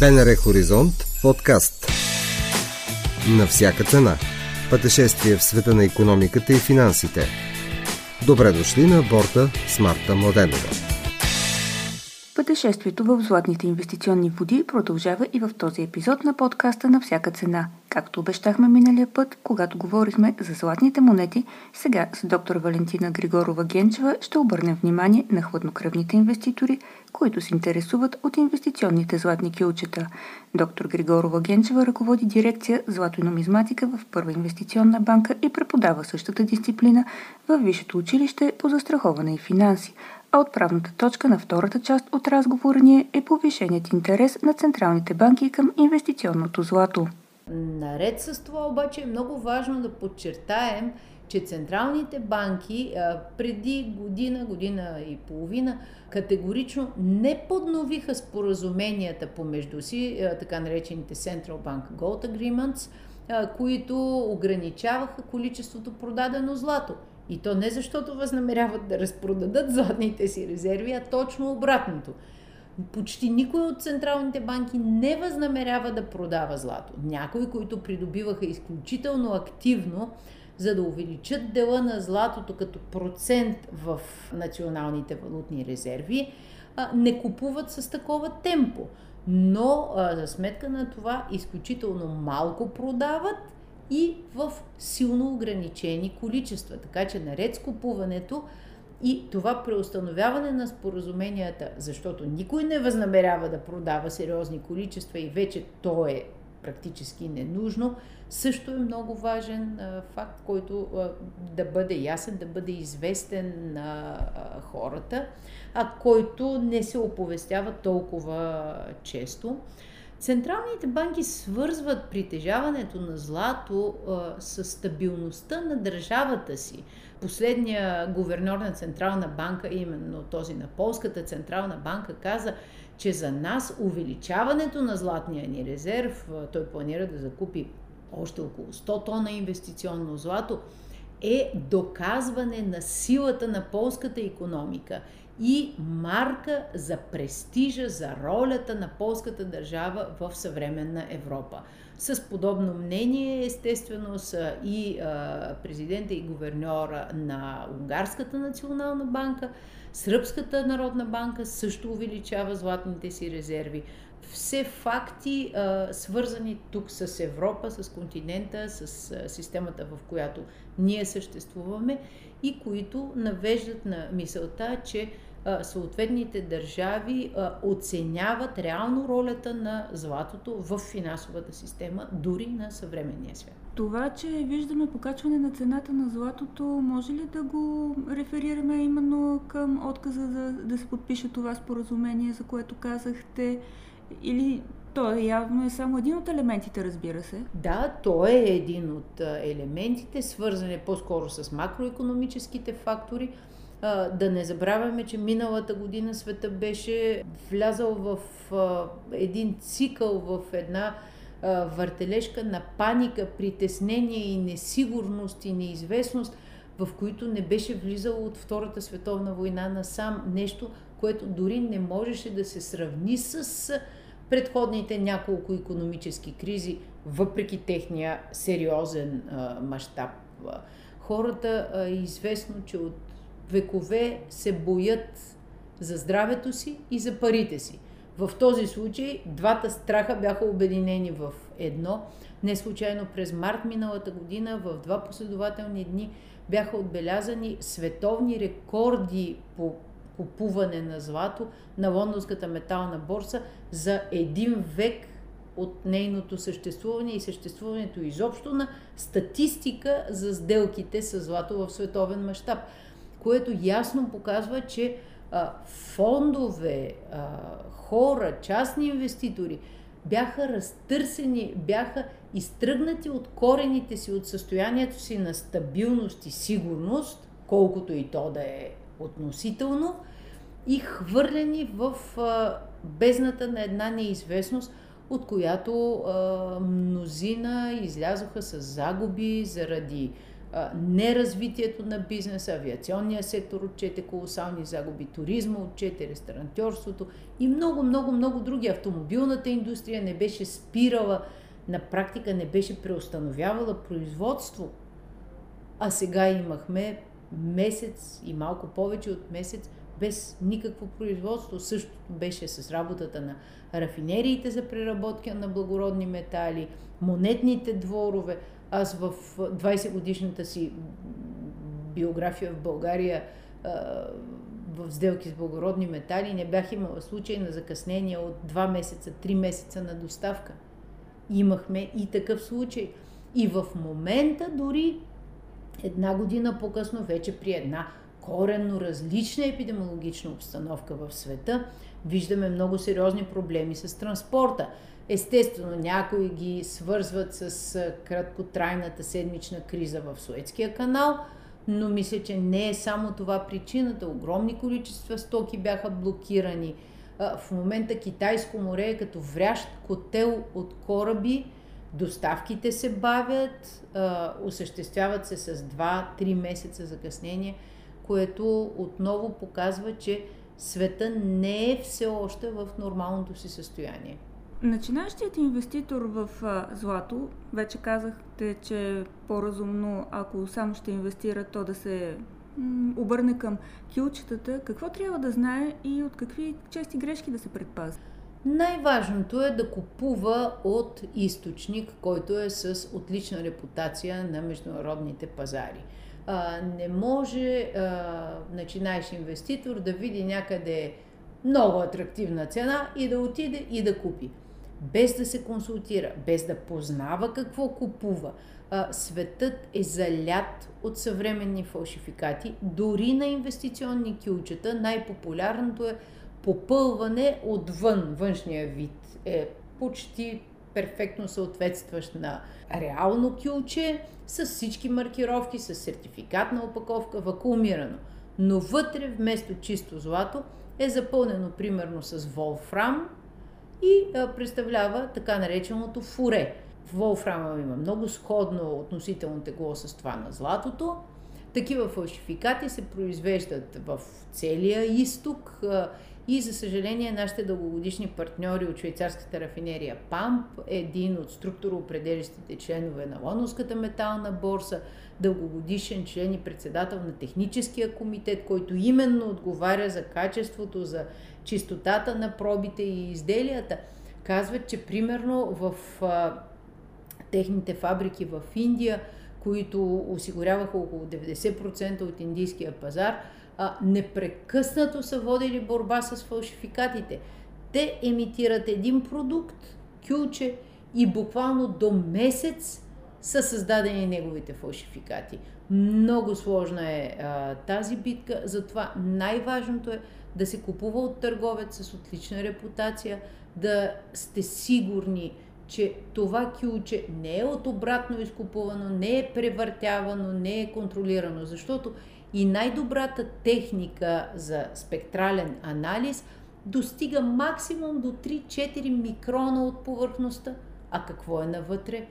БНР Хоризонт подкаст. На всяка цена. Пътешествие в света на економиката и финансите. Добре дошли на борта с Марта Младенова Пътешествието в златните инвестиционни води продължава и в този епизод на подкаста на всяка цена. Както обещахме миналия път, когато говорихме за златните монети, сега с доктор Валентина Григорова Генчева ще обърнем внимание на хладнокръвните инвеститори, които се интересуват от инвестиционните златни килчета. Доктор Григорова Генчева ръководи дирекция Злато и нумизматика в Първа инвестиционна банка и преподава същата дисциплина в Висшето училище по застраховане и финанси – а отправната точка на втората част от разговора ни е повишеният интерес на централните банки към инвестиционното злато. Наред с това обаче е много важно да подчертаем, че централните банки преди година, година и половина категорично не подновиха споразуменията помежду си, така наречените Central Bank Gold Agreements, които ограничаваха количеството продадено злато. И то не защото възнамеряват да разпродадат златните си резерви, а точно обратното. Почти никой от централните банки не възнамерява да продава злато. Някои, които придобиваха изключително активно, за да увеличат дела на златото като процент в националните валутни резерви, не купуват с такова темпо. Но за сметка на това изключително малко продават и в силно ограничени количества. Така че наред с купуването и това преустановяване на споразуменията, защото никой не възнамерява да продава сериозни количества и вече то е практически ненужно, също е много важен а, факт, който а, да бъде ясен, да бъде известен на а, хората, а който не се оповестява толкова често. Централните банки свързват притежаването на злато а, с стабилността на държавата си. Последния гуверньор на Централна банка, именно този на Полската Централна банка, каза, че за нас увеличаването на златния ни резерв, той планира да закупи още около 100 тона инвестиционно злато, е доказване на силата на полската економика и марка за престижа, за ролята на полската държава в съвременна Европа. С подобно мнение, естествено, са и президента и гуверньора на Унгарската национална банка, Сръбската народна банка също увеличава златните си резерви. Все факти, свързани тук с Европа, с континента, с системата, в която ние съществуваме и които навеждат на мисълта, че съответните държави оценяват реално ролята на златото в финансовата система, дори на съвременния свят. Това, че виждаме покачване на цената на златото, може ли да го реферираме именно към отказа да, да се подпише това споразумение, за което казахте? Или то е явно е само един от елементите, разбира се. Да, то е един от елементите, свързани по-скоро с макроекономическите фактори, да не забравяме, че миналата година света беше влязал в един цикъл, в една въртележка на паника, притеснение и несигурност и неизвестност, в които не беше влизало от Втората световна война насам нещо, което дори не можеше да се сравни с предходните няколко економически кризи, въпреки техния сериозен мащаб. Хората е известно, че от векове се боят за здравето си и за парите си. В този случай двата страха бяха обединени в едно. Не случайно през март миналата година в два последователни дни бяха отбелязани световни рекорди по купуване на злато на Лондонската метална борса за един век от нейното съществуване и съществуването изобщо на статистика за сделките с злато в световен мащаб което ясно показва, че а, фондове, а, хора, частни инвеститори бяха разтърсени, бяха изтръгнати от корените си, от състоянието си на стабилност и сигурност, колкото и то да е относително, и хвърлени в а, бездната на една неизвестност, от която а, мнозина излязоха с загуби заради неразвитието на бизнеса, авиационния сектор отчете колосални загуби, туризма отчете, ресторантьорството и много, много, много други. Автомобилната индустрия не беше спирала, на практика не беше преустановявала производство. А сега имахме месец и малко повече от месец без никакво производство. Същото беше с работата на рафинериите за преработка на благородни метали, монетните дворове. Аз в 20 годишната си биография в България в сделки с благородни метали не бях имала случай на закъснение от 2 месеца, 3 месеца на доставка. Имахме и такъв случай. И в момента дори една година по-късно, вече при една коренно различна епидемиологична обстановка в света, виждаме много сериозни проблеми с транспорта. Естествено, някои ги свързват с краткотрайната седмична криза в Суетския канал, но мисля, че не е само това причината. Огромни количества стоки бяха блокирани. В момента Китайско море е като врящ котел от кораби, доставките се бавят, осъществяват се с 2-3 месеца закъснение, което отново показва, че света не е все още в нормалното си състояние. Начинаещият инвеститор в злато, вече казахте, че е по-разумно, ако само ще инвестира, то да се обърне към килчетата. Какво трябва да знае и от какви чести грешки да се предпазва? Най-важното е да купува от източник, който е с отлична репутация на международните пазари. А, не може а, начинаеш инвеститор да види някъде много атрактивна цена и да отиде и да купи без да се консултира, без да познава какво купува. А, светът е залят от съвременни фалшификати. Дори на инвестиционни кюлчета най-популярното е попълване отвън. Външния вид е почти перфектно съответстващ на реално кюлче, с всички маркировки, с сертификатна опаковка, вакуумирано. Но вътре вместо чисто злато е запълнено примерно с волфрам, и а, представлява така нареченото фуре. Волфрама има много сходно относително тегло с това на златото. Такива фалшификати се произвеждат в целия изток и за съжаление нашите дългогодишни партньори от швейцарската рафинерия ПАМП, един от структуроопределящите членове на Лондонската метална борса, дългогодишен член и председател на техническия комитет, който именно отговаря за качеството, за чистотата на пробите и изделията, казват, че примерно в а, техните фабрики в Индия, които осигуряваха около 90% от индийския пазар, а, непрекъснато са водили борба с фалшификатите. Те емитират един продукт, кюлче, и буквално до месец са създадени неговите фалшификати. Много сложна е а, тази битка, затова най-важното е да се купува от търговец с отлична репутация, да сте сигурни, че това кюлче не е от обратно изкупувано, не е превъртявано, не е контролирано, защото и най-добрата техника за спектрален анализ достига максимум до 3-4 микрона от повърхността. А какво е навътре?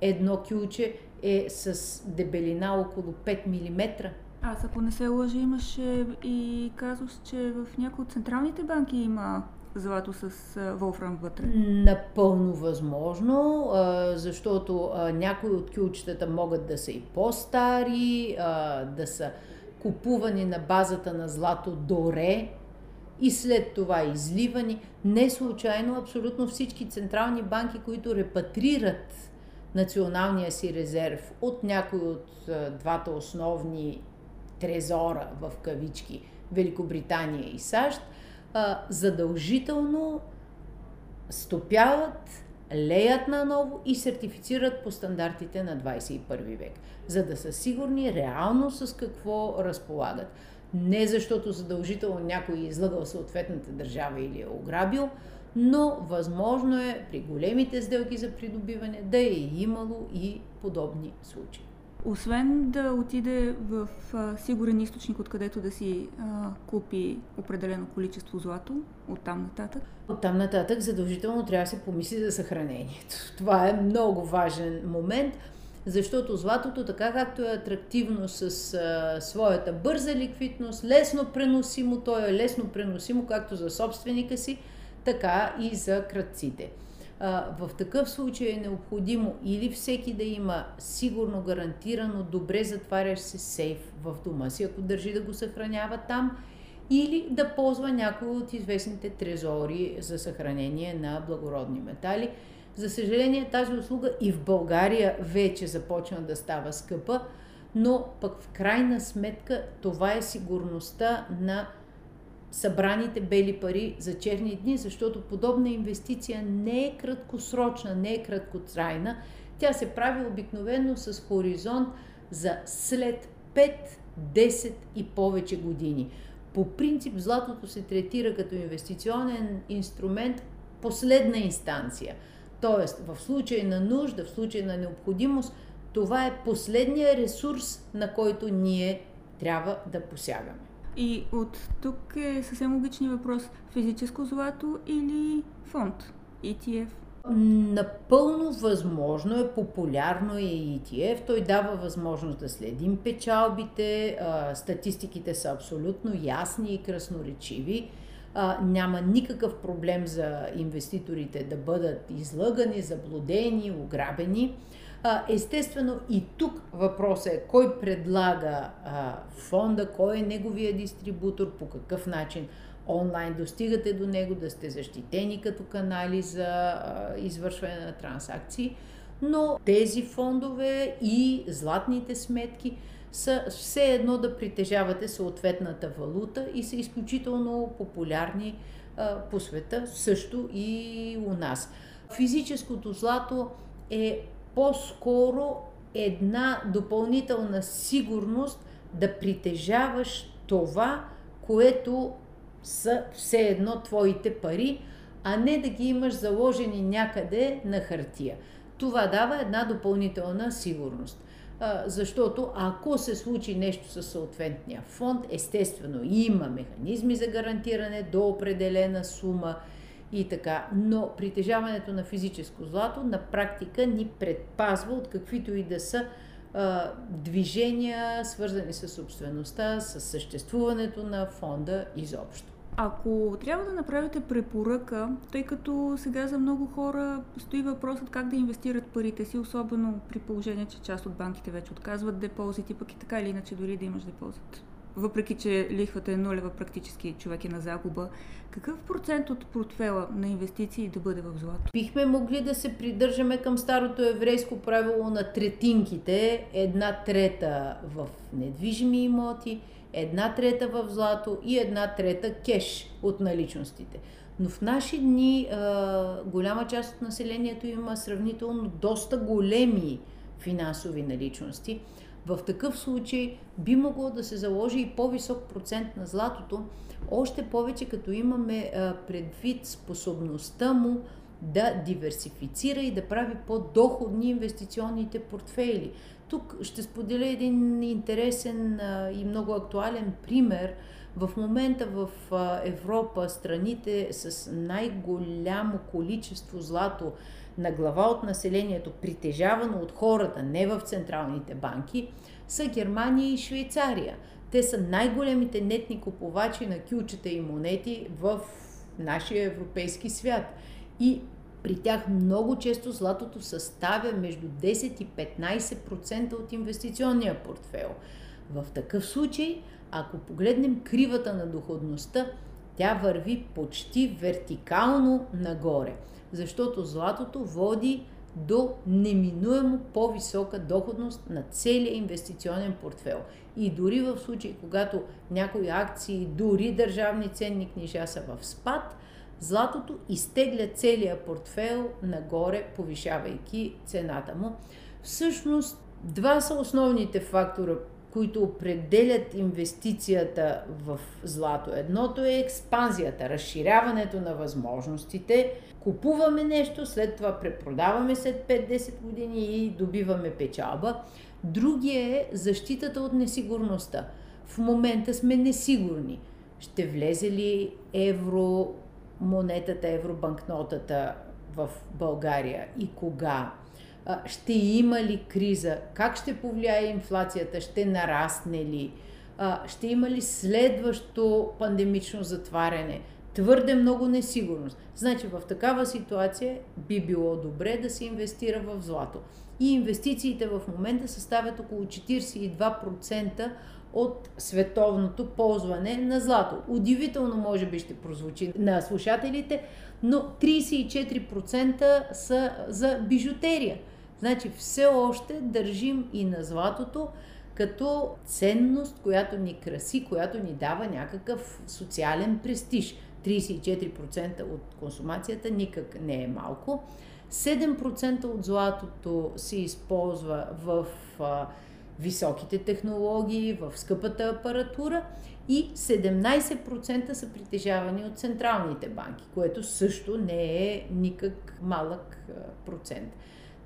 Едно кюлче е с дебелина около 5 мм. Аз ако не се лъжа, имаше и казус, че в някои от централните банки има злато с волфрам вътре? Напълно възможно, защото някои от кюлчетата могат да са и по-стари, да са купувани на базата на злато доре и след това изливани. Не случайно абсолютно всички централни банки, които репатрират националния си резерв от някои от двата основни трезора в кавички Великобритания и САЩ, задължително стопяват, леят наново и сертифицират по стандартите на 21 век, за да са сигурни реално с какво разполагат. Не защото задължително някой е излъгал съответната държава или е ограбил, но възможно е при големите сделки за придобиване да е имало и подобни случаи. Освен да отиде в а, сигурен източник, откъдето да си а, купи определено количество злато, оттам нататък? Оттам нататък задължително трябва да се помисли за съхранението. Това е много важен момент. защото златото, така както е атрактивно с а, своята бърза ликвидност, лесно преносимо, то е лесно преносимо както за собственика си, така и за кръците. В такъв случай е необходимо или всеки да има сигурно гарантирано добре затварящ се сейф в дома си, ако държи да го съхранява там, или да ползва някои от известните трезори за съхранение на благородни метали. За съжаление, тази услуга и в България вече започна да става скъпа, но пък в крайна сметка това е сигурността на събраните бели пари за черни дни, защото подобна инвестиция не е краткосрочна, не е краткотрайна. Тя се прави обикновено с хоризонт за след 5, 10 и повече години. По принцип златото се третира като инвестиционен инструмент последна инстанция. Тоест, в случай на нужда, в случай на необходимост, това е последния ресурс, на който ние трябва да посягаме. И от тук е съвсем логичният въпрос. Физическо злато или фонд? ETF? Напълно възможно е, популярно е ETF. Той дава възможност да следим печалбите, статистиките са абсолютно ясни и красноречиви. Няма никакъв проблем за инвеститорите да бъдат излъгани, заблудени, ограбени. Естествено и тук въпросът е кой предлага фонда, кой е неговия дистрибутор, по какъв начин онлайн достигате до него, да сте защитени като канали за извършване на транзакции. Но тези фондове и златните сметки са все едно да притежавате съответната валута и са изключително популярни по света, също и у нас. Физическото злато е по-скоро една допълнителна сигурност да притежаваш това, което са все едно твоите пари, а не да ги имаш заложени някъде на хартия. Това дава една допълнителна сигурност. Защото ако се случи нещо със съответния фонд, естествено има механизми за гарантиране до определена сума и така. Но притежаването на физическо злато на практика ни предпазва от каквито и да са а, движения, свързани с собствеността, с съществуването на фонда изобщо. Ако трябва да направите препоръка, тъй като сега за много хора стои въпросът как да инвестират парите си, особено при положение, че част от банките вече отказват депозити, пък и така или иначе дори да имаш депозит. Въпреки, че лихвата е нулева, практически човек е на загуба. Какъв процент от портфела на инвестиции да бъде в злато? Бихме могли да се придържаме към старото еврейско правило на третинките. Една трета в недвижими имоти, една трета в злато и една трета кеш от наличностите. Но в наши дни а, голяма част от населението има сравнително доста големи финансови наличности. В такъв случай би могло да се заложи и по-висок процент на златото, още повече като имаме предвид способността му да диверсифицира и да прави по-доходни инвестиционните портфейли. Тук ще споделя един интересен и много актуален пример. В момента в Европа страните с най-голямо количество злато на глава от населението, притежавано от хората, не в централните банки, са Германия и Швейцария. Те са най-големите нетни купувачи на кючета и монети в нашия европейски свят. И при тях много често златото съставя между 10 и 15% от инвестиционния портфел. В такъв случай, ако погледнем кривата на доходността, тя върви почти вертикално нагоре, защото златото води до неминуемо по-висока доходност на целия инвестиционен портфел. И дори в случай, когато някои акции, дори държавни ценни книжа са в спад, златото изтегля целия портфел нагоре, повишавайки цената му. Всъщност, два са основните фактора, които определят инвестицията в злато. Едното е експанзията, разширяването на възможностите. Купуваме нещо, след това препродаваме след 5-10 години и добиваме печалба. Другия е защитата от несигурността. В момента сме несигурни. Ще влезе ли евро монетата, евробанкнотата в България и кога. Ще има ли криза, как ще повлияе инфлацията, ще нарасне ли, ще има ли следващо пандемично затваряне. Твърде много несигурност. Значи в такава ситуация би било добре да се инвестира в злато. И инвестициите в момента съставят около 42% от световното ползване на злато. Удивително може би ще прозвучи на слушателите, но 34% са за бижутерия. Значи все още държим и на златото като ценност, която ни краси, която ни дава някакъв социален престиж. 34% от консумацията никак не е малко. 7% от златото се използва в а, високите технологии, в скъпата апаратура и 17% са притежавани от централните банки, което също не е никак малък процент.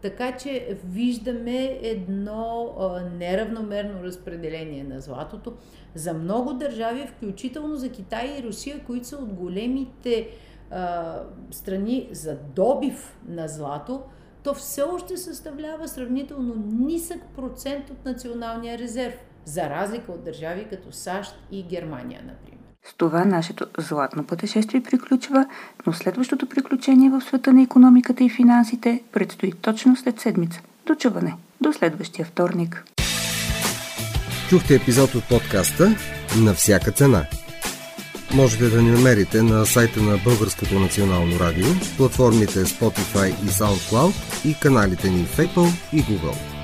Така че виждаме едно неравномерно разпределение на златото. За много държави, включително за Китай и Русия, които са от големите страни за добив на злато, то все още съставлява сравнително нисък процент от националния резерв, за разлика от държави като САЩ и Германия, например. С това нашето златно пътешествие приключва, но следващото приключение в света на економиката и финансите предстои точно след седмица. До чуване! До следващия вторник! Чухте епизод от подкаста «На всяка цена». Можете да ни намерите на сайта на Българското национално радио, платформите Spotify и SoundCloud и каналите ни в Apple и Google.